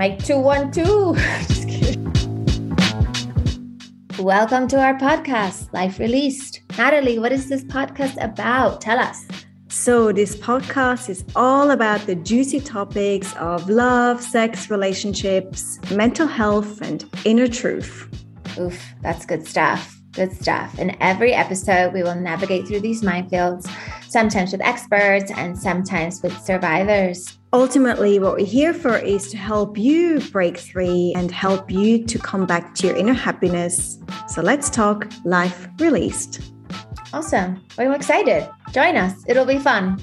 Mike two one two. Just kidding. Welcome to our podcast, Life Released. Natalie, what is this podcast about? Tell us. So, this podcast is all about the juicy topics of love, sex, relationships, mental health, and inner truth. Oof, that's good stuff. Good stuff. In every episode, we will navigate through these minefields, sometimes with experts and sometimes with survivors. Ultimately, what we're here for is to help you break free and help you to come back to your inner happiness. So let's talk life released. Awesome. I'm excited. Join us, it'll be fun.